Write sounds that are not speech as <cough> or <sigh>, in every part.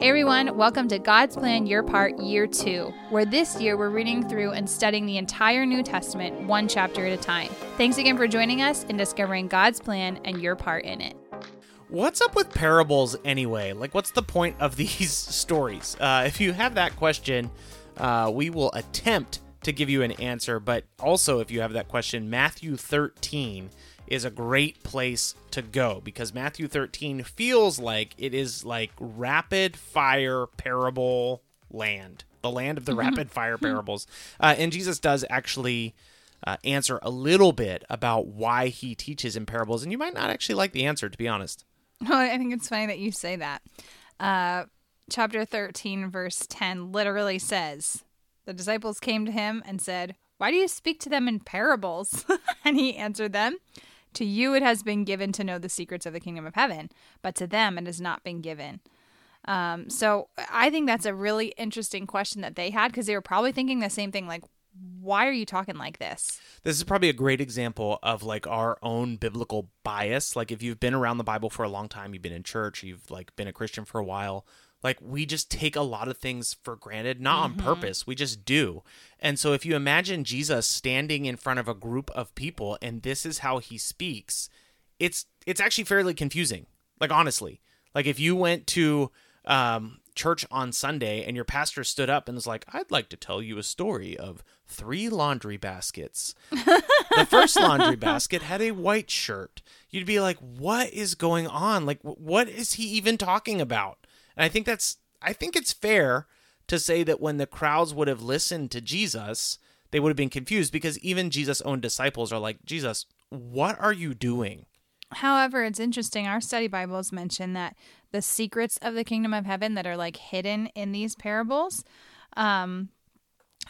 Hey everyone, welcome to God's Plan Your Part Year 2, where this year we're reading through and studying the entire New Testament one chapter at a time. Thanks again for joining us in discovering God's plan and your part in it. What's up with parables anyway? Like, what's the point of <laughs> these stories? Uh, if you have that question, uh, we will attempt to give you an answer. But also, if you have that question, Matthew 13 is a great place to go because Matthew 13 feels like it is like rapid fire parable land, the land of the rapid fire parables. Uh, and Jesus does actually. Uh, answer a little bit about why he teaches in parables, and you might not actually like the answer, to be honest. Oh, <laughs> I think it's funny that you say that. Uh, chapter 13, verse 10 literally says, The disciples came to him and said, Why do you speak to them in parables? <laughs> and he answered them, To you it has been given to know the secrets of the kingdom of heaven, but to them it has not been given. Um, so I think that's a really interesting question that they had because they were probably thinking the same thing like, why are you talking like this? This is probably a great example of like our own biblical bias. Like if you've been around the Bible for a long time, you've been in church, you've like been a Christian for a while, like we just take a lot of things for granted, not Mm-hmm. on purpose. We just do. And so if you imagine Jesus standing in front of a group of people and this is how he speaks, it's it's actually fairly confusing. Like honestly. Like if you went to um church on Sunday and your pastor stood up and was like, I'd like to tell you a story of three laundry baskets. <laughs> the first laundry basket had a white shirt. You'd be like, what is going on? Like, wh- what is he even talking about? And I think that's, I think it's fair to say that when the crowds would have listened to Jesus, they would have been confused because even Jesus' own disciples are like, Jesus, what are you doing? However, it's interesting. Our study Bibles mention that the secrets of the kingdom of heaven that are like hidden in these parables, um,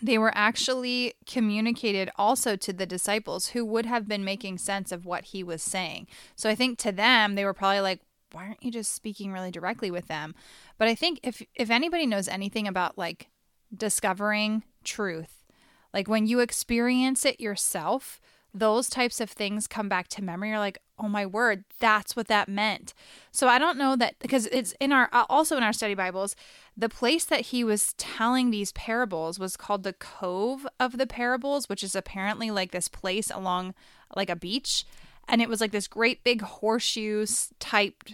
they were actually communicated also to the disciples who would have been making sense of what he was saying. So I think to them, they were probably like, why aren't you just speaking really directly with them? But I think if if anybody knows anything about like discovering truth, like when you experience it yourself, those types of things come back to memory. You're like, oh my word, that's what that meant. So I don't know that because it's in our uh, also in our study Bibles, the place that he was telling these parables was called the Cove of the Parables, which is apparently like this place along like a beach, and it was like this great big horseshoe type,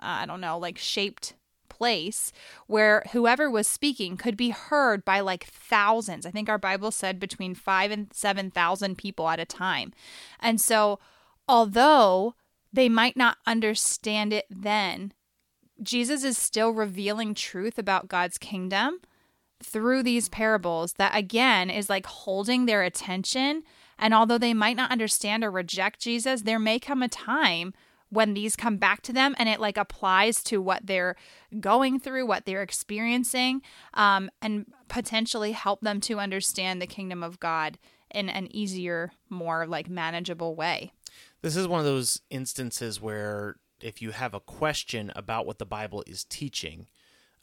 uh, I don't know, like shaped place where whoever was speaking could be heard by like thousands. I think our Bible said between five and 7,000 people at a time. And so, although they might not understand it then, Jesus is still revealing truth about God's kingdom through these parables that again is like holding their attention. And although they might not understand or reject Jesus, there may come a time when these come back to them and it like applies to what they're going through, what they're experiencing, um, and potentially help them to understand the kingdom of God in an easier, more like manageable way. This is one of those instances where if you have a question about what the Bible is teaching,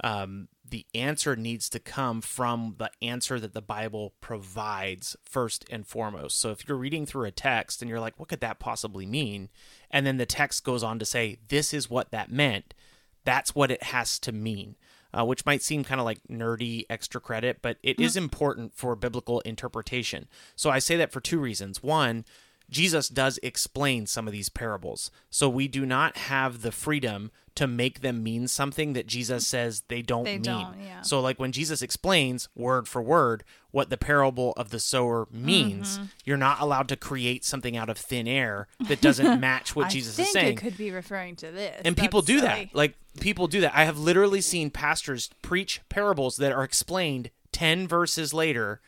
um, the answer needs to come from the answer that the Bible provides first and foremost. So if you're reading through a text and you're like, what could that possibly mean? And then the text goes on to say, this is what that meant, that's what it has to mean. Uh, which might seem kind of like nerdy extra credit, but it is important for biblical interpretation. So I say that for two reasons. One, Jesus does explain some of these parables. So we do not have the freedom to make them mean something that Jesus says they don't They mean. don't, yeah. So like when Jesus explains word for word what the parable of the sower means, Mm-hmm. you're not allowed to create something out of thin air that doesn't <laughs> match what Jesus is saying. it could be referring to this. and people do silly. that. Like people do that. I have literally seen pastors preach parables that are explained 10 verses later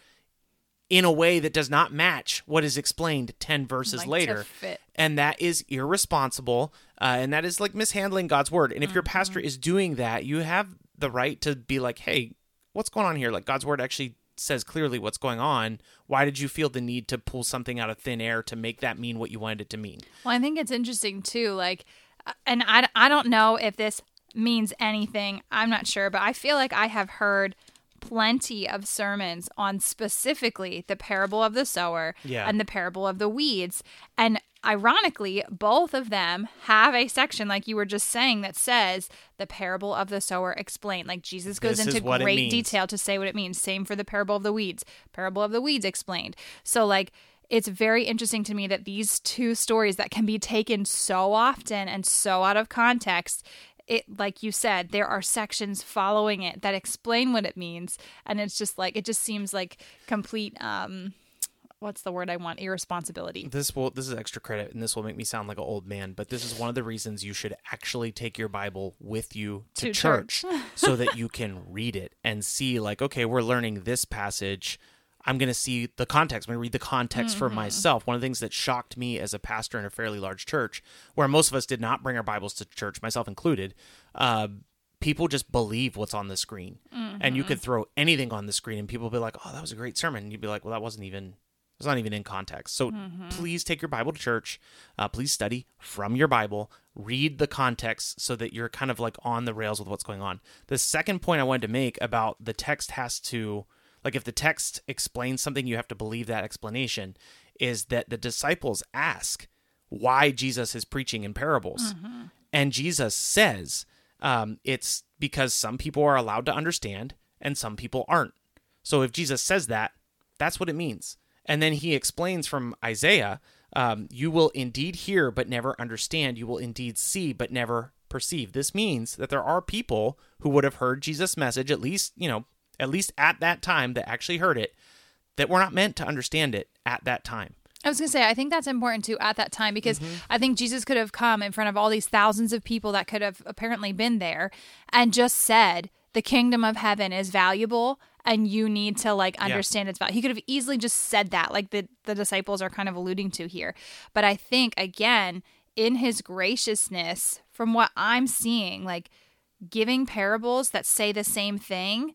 in a way that does not match what is explained 10 verses Like later. And that is irresponsible. Uh, and that is like mishandling God's word. And if your pastor Mm-hmm. is doing that, you have the right to be like, hey, what's going on here? Like God's word actually says clearly what's going on. Why did you feel the need to pull something out of thin air to make that mean what you wanted it to mean? Well, I think it's interesting too. Like, uh, and I, I don't know if this means anything. I'm not sure, but I feel like I have heard plenty of sermons on specifically the parable of the sower Yeah. and the parable of the weeds. And ironically, both of them have a section, like you were just saying, that says the parable of the sower explained. Like Jesus goes This into great detail to say what it means. Same for the parable of the weeds. Parable of the weeds explained. So, like, it's very interesting to me that these two stories that can be taken so often and so out of context it like you said there are sections following it that explain what it means. And it's just like it just seems like complete um what's the word i want? Irresponsibility. This will this is extra credit and this will make me sound like an old man but this is one of the reasons you should actually take your bible with you to, To church, church. <laughs> so that you can read it and see like okay we're learning this passage i'm going to see the context i'm going to read the context for myself one of the things that shocked me as a pastor in a fairly large church where most of us did not bring our bibles to church myself included uh, people just believe what's on the screen and you could throw anything on the screen and people be like oh that was a great sermon and you'd be like well that wasn't even it's not even in context. So please take your Bible to church. Uh, please study from your Bible. Read the context so that you're kind of like on the rails with what's going on. The second point I wanted to make about the text has to, like, if the text explains something, you have to believe that explanation, is that the disciples ask why Jesus is preaching in parables. And Jesus says um, it's because some people are allowed to understand and some people aren't. So if Jesus says that, that's what it means. And then he explains from Isaiah, um, you will indeed hear but never understand. You will indeed see but never perceive. This means that there are people who would have heard Jesus' message, at least, you know, at least at that time that actually heard it, that were not meant to understand it at that time. I was going to say, I think that's important too at that time because mm-hmm. I think Jesus could have come in front of all these thousands of people that could have apparently been there and just said, the kingdom of heaven is valuable and you need to like understand its value. He could have easily just said that, like the, the disciples are kind of alluding to here. But I think, again, in his graciousness, from what I'm seeing, like giving parables that say the same thing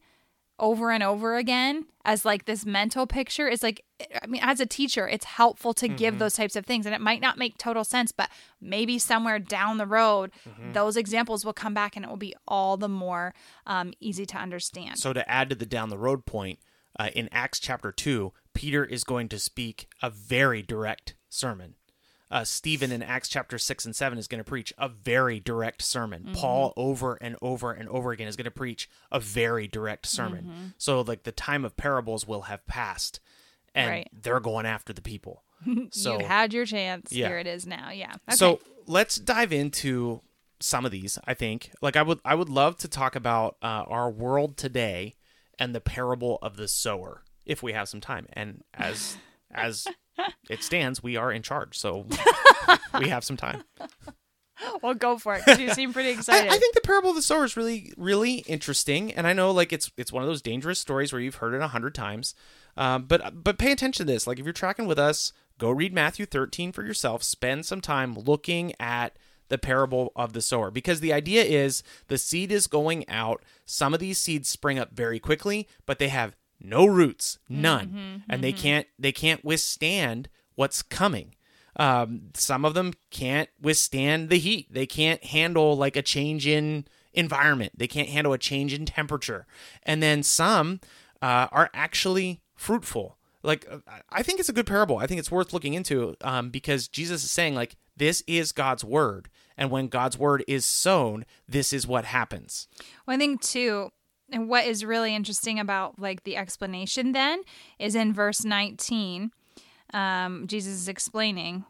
over and over again as like this mental picture is like i mean as a teacher it's helpful to give those types of things and it might not make total sense but maybe somewhere down the road those examples will come back and it will be all the more um, easy to understand. So to add to the down the road point, uh, in Acts chapter 2, Peter is going to speak a very direct sermon. Uh, Stephen in Acts chapter 6 and 7 is going to preach a very direct sermon. Paul over and over and over again is going to preach a very direct sermon. So like the time of parables will have passed and Right. they're going after the people. So <laughs> you had your chance Yeah. here it is now yeah okay. so let's dive into some of these. I think, like, I would, I would love to talk about uh, our world today and the parable of the sower, if we have some time. And as <laughs> as it stands, we are in charge, so <laughs> we have some time. well go for it 'cause you seem pretty <laughs> I, excited I think the parable of the sower is really, really interesting, and I know like it's it's one of those dangerous stories where you've heard it a hundred times. Um, but but pay attention to this. Like if you're tracking with us, go read Matthew 13 for yourself. Spend some time looking at the parable of the sower because the idea is the seed is going out. Some of these seeds spring up very quickly, but they have no roots, none, and they can't they can't withstand what's coming. Um, some of them can't withstand the heat. They can't handle like a change in environment. They can't handle a change in temperature. And then some uh, are actually fruitful. Like I think it's a good parable. I think it's worth looking into um, because Jesus is saying like this is God's word, and when God's word is sown, this is what happens. Well, I think too, and what is really interesting about like the explanation then is in verse 19, um, Jesus is explaining.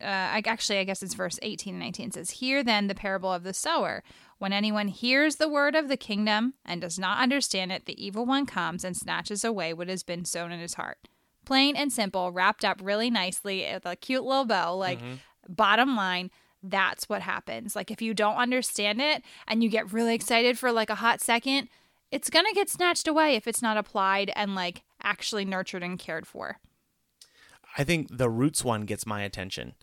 Uh, I, actually, I guess it's verse 18 and 19 it says, Hear then the parable of the sower. When anyone hears the word of the kingdom and does not understand it, the evil one comes and snatches away what has been sown in his heart. Plain and simple, wrapped up really nicely with a cute little bow. Like, bottom line, that's what happens. Like, if you don't understand it and you get really excited for like a hot second, it's going to get snatched away if it's not applied and like actually nurtured and cared for. I think the roots one gets my attention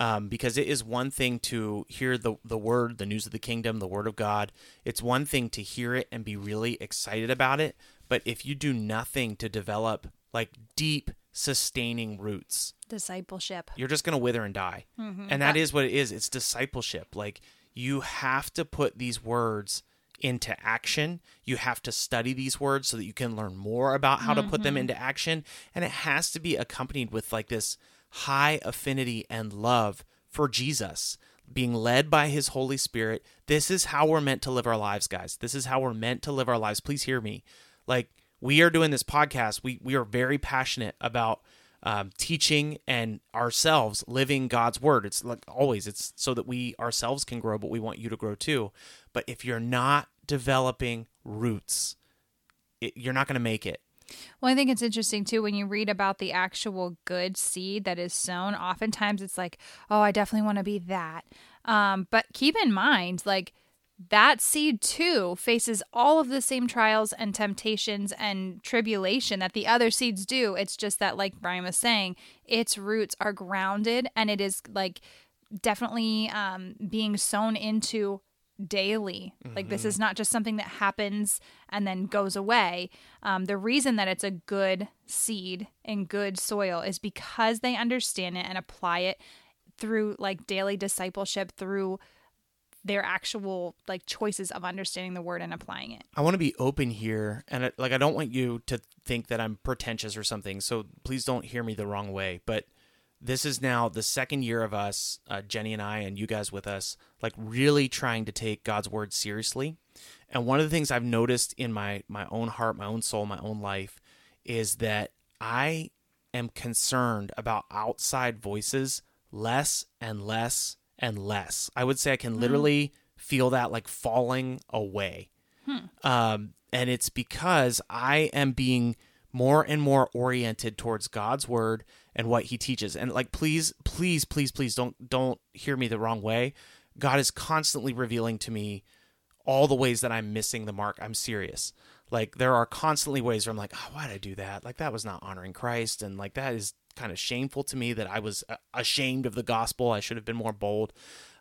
um, because it is one thing to hear the the word, the news of the kingdom, the word of God. It's one thing to hear it and be really excited about it, but if you do nothing to develop like deep, sustaining roots, Discipleship. you're just going to wither and die. Mm-hmm. And that is what it is. It's discipleship. Like you have to put these words into action. You have to study these words so that you can learn more about how to put them into action. And it has to be accompanied with like this high affinity and love for Jesus, being led by his Holy Spirit. This is how we're meant to live our lives, guys. This is how we're meant to live our lives. Please hear me. Like, we are doing this podcast. We, we are very passionate about um, teaching and ourselves living God's word. It's like always, it's so that we ourselves can grow, but we want you to grow too. But if you're not developing roots, it, you're not going to make it. Well, I think it's interesting too when you read about the actual good seed that is sown. Oftentimes it's like, oh, I definitely want to be that. Um, but keep in mind, like, that seed too faces all of the same trials and temptations and tribulation that the other seeds do. It's just that, like Brian was saying, its roots are grounded and it is like definitely um, being sown into daily. Mm-hmm. Like this is not just something that happens and then goes away. Um, the reason that it's a good seed in good soil is because they understand it and apply it through like daily discipleship through their actual like choices of understanding the word and applying it. I want to be open here and I, like I don't want you to think that I'm pretentious or something. So please don't hear me the wrong way, but this is now the second year of us, uh, Jenny and I, and you guys with us, like really trying to take God's word seriously. And one of the things I've noticed in my my own heart, my own soul, my own life, is that I am concerned about outside voices less and less and less. I would say I can mm. literally feel that like falling away. Hmm. Um, and it's because I am being more and more oriented towards God's word and what he teaches. And like please, please, please, please don't don't hear me the wrong way. God is constantly revealing to me all the ways that I'm missing the mark. I'm serious. Like there are constantly ways where I'm like, oh, why did I do that? Like that was not honoring Christ, and like that is kind of shameful to me that I was uh, ashamed of the gospel. I should have been more bold.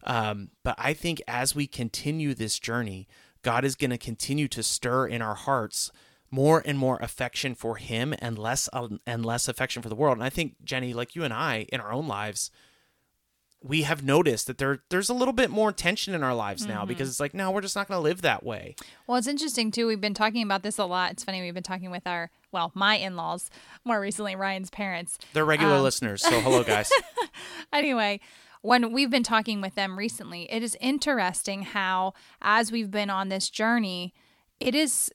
Um, but I think as we continue this journey, God is going to continue to stir in our hearts more and more affection for him and less um, and less affection for the world. And I think Jenny, like you and I, in our own lives, we have noticed that there there's a little bit more tension in our lives now mm-hmm. because it's like no we're just not going to live that way. Well it's interesting too. We've been talking about this a lot. It's funny we've been talking with our well my in-laws more recently ryan's parents. They're regular um, listeners so hello guys. <laughs> Anyway when we've been talking with them recently it is interesting how as we've been on this journey it is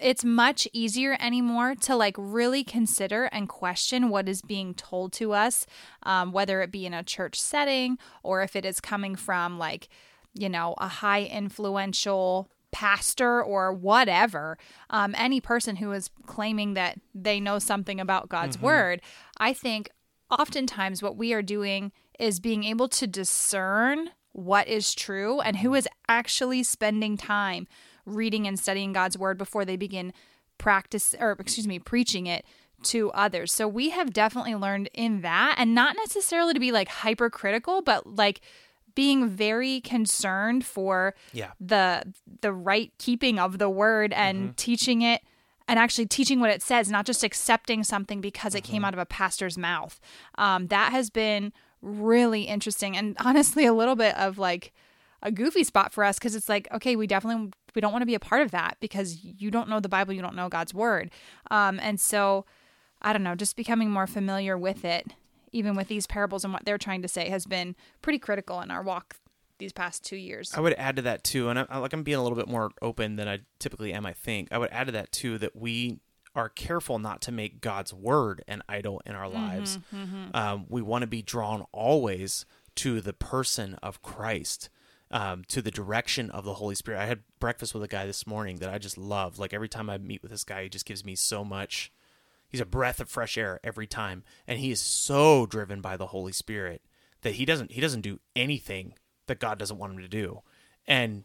it's much easier anymore to like really consider and question what is being told to us um, whether it be in a church setting or if it is coming from like you know a high influential pastor or whatever um, any person who is claiming that they know something about god's mm-hmm. word i think oftentimes what we are doing is being able to discern what is true and who is actually spending time reading and studying God's word before they begin practice or excuse me, preaching it to others. So we have definitely learned in that and not necessarily to be like hypercritical, but like being very concerned for yeah. the the right keeping of the word and mm-hmm. teaching it and actually teaching what it says, not just accepting something because it mm-hmm. came out of a pastor's mouth. Um, that has been really interesting and honestly a little bit of like a goofy spot for us because it's like okay we definitely we don't want to be a part of that because you don't know the bible you don't know god's word um, and so i don't know just becoming more familiar with it even with these parables and what they're trying to say has been pretty critical in our walk these past two years i would add to that too and I, like i'm being a little bit more open than i typically am i think i would add to that too that we are careful not to make God's word an idol in our mm-hmm, lives. Mm-hmm, mm-hmm. Um, we want to be drawn always to the person of Christ um, to the direction of the Holy Spirit. I had breakfast with a guy this morning that I just love. Like every time I meet with this guy, he just gives me so much. He's a breath of fresh air every time, and he is so driven by the Holy Spirit that he doesn't he doesn't do anything that God doesn't want him to do. And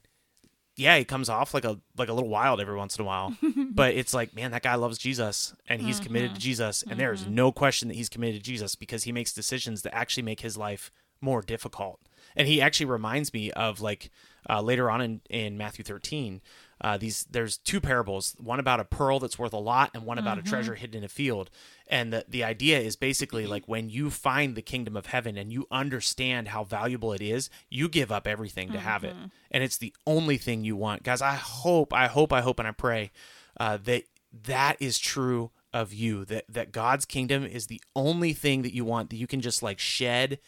yeah, he comes off like a like a little wild every once in a while, <laughs> but it's like, man, that guy loves Jesus and he's mm-hmm. committed to. Jesus, and mm-hmm. there is mm-hmm. no question that he's committed to Jesus because he makes decisions that actually make his life more difficult and he actually reminds me of like uh, later on in, in Matthew 13. Uh, these there's two parables, one about a pearl that's worth a lot, and one about mm-hmm. a treasure hidden in a field. And the the idea is basically like when you find the kingdom of heaven and you understand how valuable it is, you give up everything to mm-hmm. have it, mm-hmm. and it's the only thing you want, guys. I hope, I hope, I hope, and I pray uh, that that is true of you that that God's kingdom is the only thing that you want that you can just like shed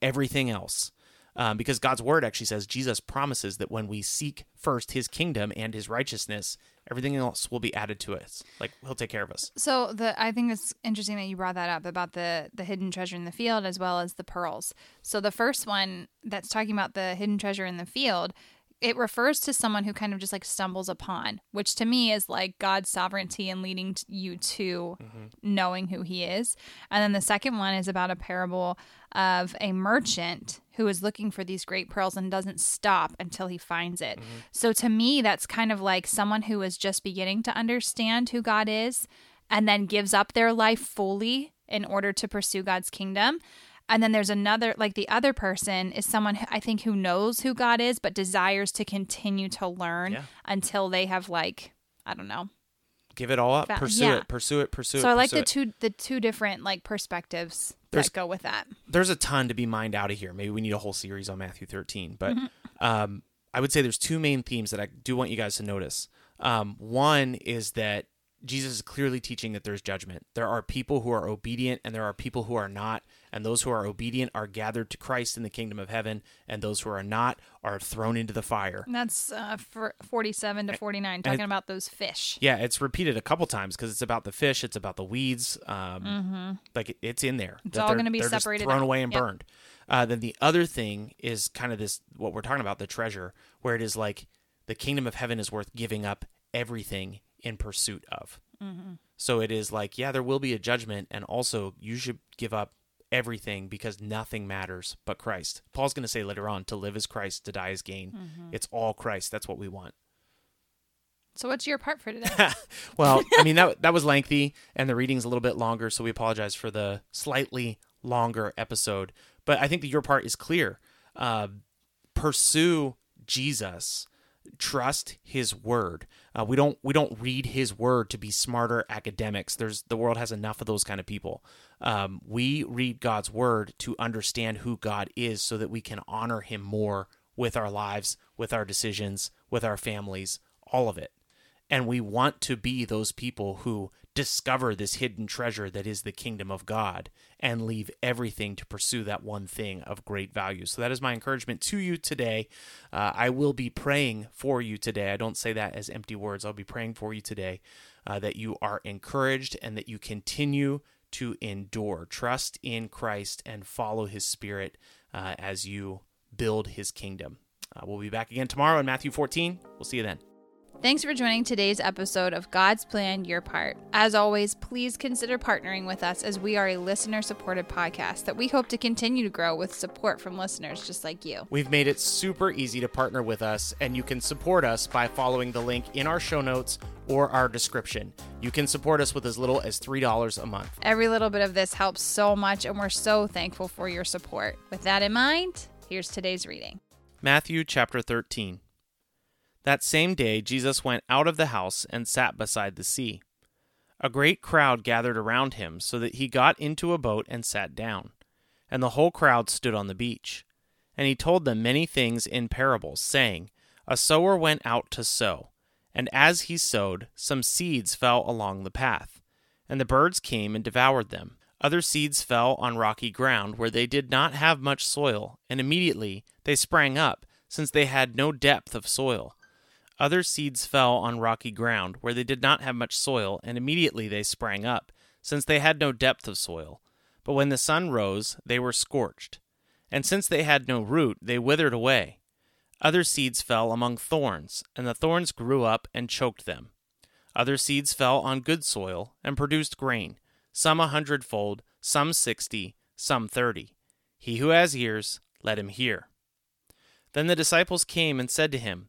everything else. Um, because God's word actually says Jesus promises that when we seek first his kingdom and his righteousness, everything else will be added to us. Like he'll take care of us. So the I think it's interesting that you brought that up about the the hidden treasure in the field as well as the pearls. So the first one that's talking about the hidden treasure in the field, it refers to someone who kind of just like stumbles upon, which to me is like God's sovereignty and leading you to mm-hmm. knowing who he is. And then the second one is about a parable of a merchant who is looking for these great pearls and doesn't stop until he finds it. Mm-hmm. So to me, that's kind of like someone who is just beginning to understand who God is and then gives up their life fully in order to pursue God's kingdom. And then there's another, like the other person is someone who, I think who knows who God is, but desires to continue to learn Yeah. until they have like, I don't know. Give it all up. Fa- pursue yeah. it. Pursue it. Pursue it. so I like the it. two the two different like perspectives There's- that go with that. there's a ton to be mined out of here. Maybe we need a whole series on Matthew 13, but Mm-hmm. um, I would say there's two main themes that I do want you guys to notice. Um, one is that Jesus is clearly teaching that there's judgment. There are people who are obedient and there are people who are not, and those who are obedient are gathered to Christ in the kingdom of heaven, and those who are not are thrown into the fire. And that's uh, for 47 to 49, talking about those fish. Yeah, it's repeated a couple times because it's about the fish, it's about the weeds. Um, Like it- it's in there. Mm-hmm. It's all gonna be they're just separated thrown out. away and Yep. burned. Uh, then the other thing is kind of this what we're talking about the treasure, where it is like the kingdom of heaven is worth giving up everything in pursuit of. Mm-hmm. So it is like, yeah, there will be a judgment, and also you should give up everything because nothing matters but Christ. Paul's going to say later on, to live is Christ, to die is gain. Mm-hmm. It's all Christ. That's what we want. So what's your part for today? <laughs> well, I mean that that was lengthy, and the reading's a little bit longer, so we apologize for the slightly longer episode. But I think that your part is clear. Uh, pursue Jesus. Trust His word. Uh, we don't we don't read His word to be smarter academics. There's the world has enough of those kind of people. Um, we read God's word to understand who God is, so that we can honor Him more with our lives, with our decisions, with our families, all of it. And we want to be those people who discover this hidden treasure that is the kingdom of God and leave everything to pursue that one thing of great value. So, that is my encouragement to you today. Uh, I will be praying for you today. I don't say that as empty words. I'll be praying for you today uh, that you are encouraged and that you continue to endure. Trust in Christ and follow his spirit uh, as you build his kingdom. Uh, we'll be back again tomorrow in Matthew 14. We'll see you then. Thanks for joining today's episode of God's Plan Your Part. As always, please consider partnering with us as we are a listener supported podcast that we hope to continue to grow with support from listeners just like you. We've made it super easy to partner with us, and you can support us by following the link in our show notes or our description. You can support us with as little as $3 a month. Every little bit of this helps so much, and we're so thankful for your support. With that in mind, here's today's reading. Matthew chapter 13. That same day, Jesus went out of the house and sat beside the sea. A great crowd gathered around him, so that he got into a boat and sat down. And the whole crowd stood on the beach. And he told them many things in parables, saying, A sower went out to sow. And as he sowed, some seeds fell along the path. And the birds came and devoured them. Other seeds fell on rocky ground, where they did not have much soil, and immediately they sprang up, since they had no depth of soil. Other seeds fell on rocky ground, where they did not have much soil, and immediately they sprang up, since they had no depth of soil. But when the sun rose, they were scorched. And since they had no root, they withered away. Other seeds fell among thorns, and the thorns grew up and choked them. Other seeds fell on good soil, and produced grain, some a hundredfold, some sixty, some thirty. He who has ears, let him hear. Then the disciples came and said to him,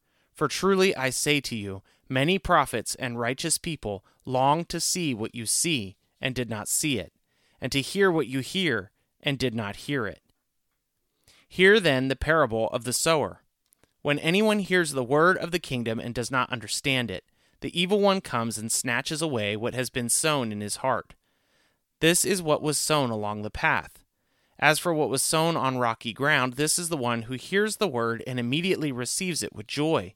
For truly I say to you, Many prophets and righteous people longed to see what you see and did not see it, and to hear what you hear and did not hear it. Hear then the parable of the sower. When anyone hears the word of the kingdom and does not understand it, the evil one comes and snatches away what has been sown in his heart. This is what was sown along the path. As for what was sown on rocky ground, this is the one who hears the word and immediately receives it with joy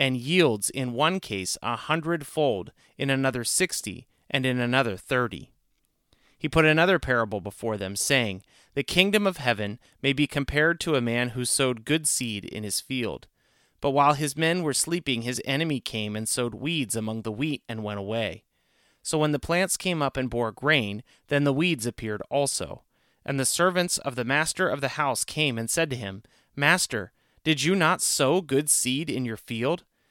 and yields in one case a hundredfold, in another sixty, and in another thirty. He put another parable before them, saying, The kingdom of heaven may be compared to a man who sowed good seed in his field. But while his men were sleeping, his enemy came and sowed weeds among the wheat and went away. So when the plants came up and bore grain, then the weeds appeared also. And the servants of the master of the house came and said to him, Master, did you not sow good seed in your field?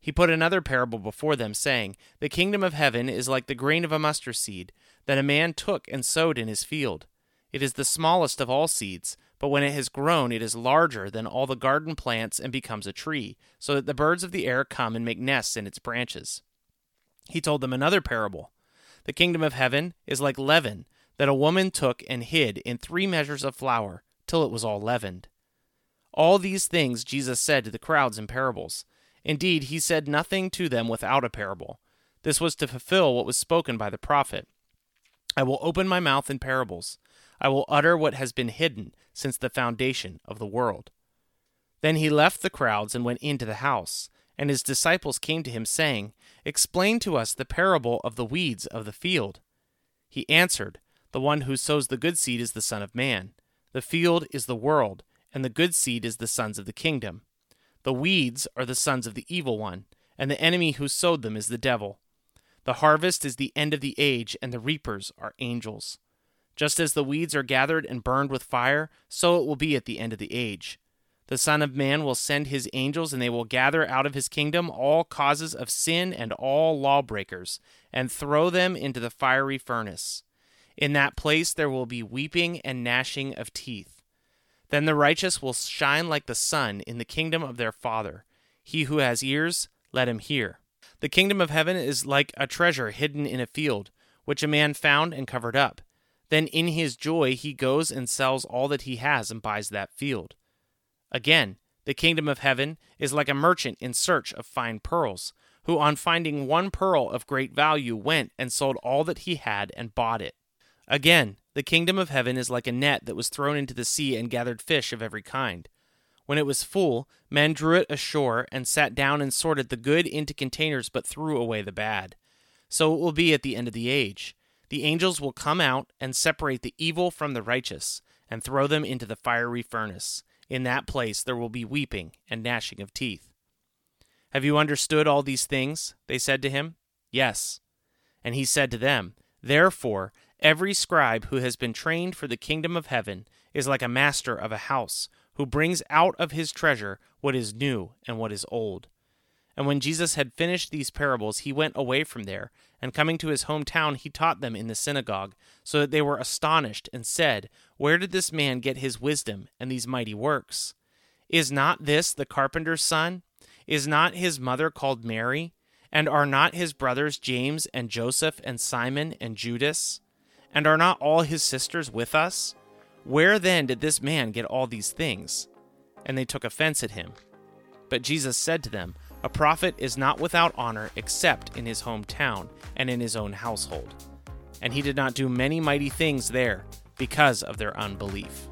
He put another parable before them, saying, The kingdom of heaven is like the grain of a mustard seed that a man took and sowed in his field. It is the smallest of all seeds, but when it has grown, it is larger than all the garden plants and becomes a tree, so that the birds of the air come and make nests in its branches. He told them another parable. The kingdom of heaven is like leaven that a woman took and hid in three measures of flour till it was all leavened. All these things Jesus said to the crowds in parables. Indeed, he said nothing to them without a parable. This was to fulfill what was spoken by the prophet I will open my mouth in parables. I will utter what has been hidden since the foundation of the world. Then he left the crowds and went into the house. And his disciples came to him, saying, Explain to us the parable of the weeds of the field. He answered, The one who sows the good seed is the Son of Man. The field is the world, and the good seed is the sons of the kingdom. The weeds are the sons of the evil one, and the enemy who sowed them is the devil. The harvest is the end of the age, and the reapers are angels. Just as the weeds are gathered and burned with fire, so it will be at the end of the age. The Son of Man will send his angels, and they will gather out of his kingdom all causes of sin and all lawbreakers, and throw them into the fiery furnace. In that place there will be weeping and gnashing of teeth. Then the righteous will shine like the sun in the kingdom of their Father. He who has ears, let him hear. The kingdom of heaven is like a treasure hidden in a field, which a man found and covered up. Then in his joy he goes and sells all that he has and buys that field. Again, the kingdom of heaven is like a merchant in search of fine pearls, who on finding one pearl of great value went and sold all that he had and bought it. Again, the kingdom of heaven is like a net that was thrown into the sea and gathered fish of every kind. When it was full, men drew it ashore and sat down and sorted the good into containers but threw away the bad. So it will be at the end of the age. The angels will come out and separate the evil from the righteous and throw them into the fiery furnace. In that place there will be weeping and gnashing of teeth. Have you understood all these things? They said to him. Yes. And he said to them, Therefore, Every scribe who has been trained for the kingdom of heaven is like a master of a house, who brings out of his treasure what is new and what is old. And when Jesus had finished these parables, he went away from there, and coming to his hometown, he taught them in the synagogue, so that they were astonished, and said, Where did this man get his wisdom and these mighty works? Is not this the carpenter's son? Is not his mother called Mary? And are not his brothers James and Joseph and Simon and Judas? And are not all his sisters with us? Where then did this man get all these things? And they took offense at him. But Jesus said to them, A prophet is not without honor except in his hometown and in his own household. And he did not do many mighty things there because of their unbelief.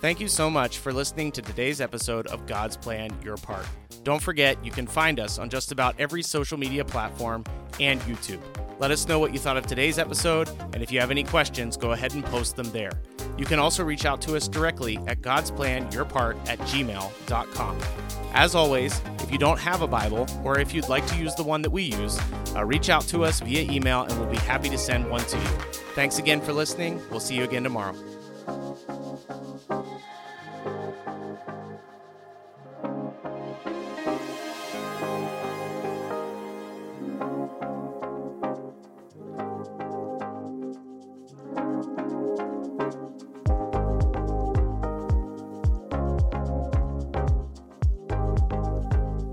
Thank you so much for listening to today's episode of God's Plan Your Part. Don't forget, you can find us on just about every social media platform and YouTube. Let us know what you thought of today's episode, and if you have any questions, go ahead and post them there. You can also reach out to us directly at God's Plan Your Part at gmail.com. As always, if you don't have a Bible, or if you'd like to use the one that we use, uh, reach out to us via email and we'll be happy to send one to you. Thanks again for listening. We'll see you again tomorrow.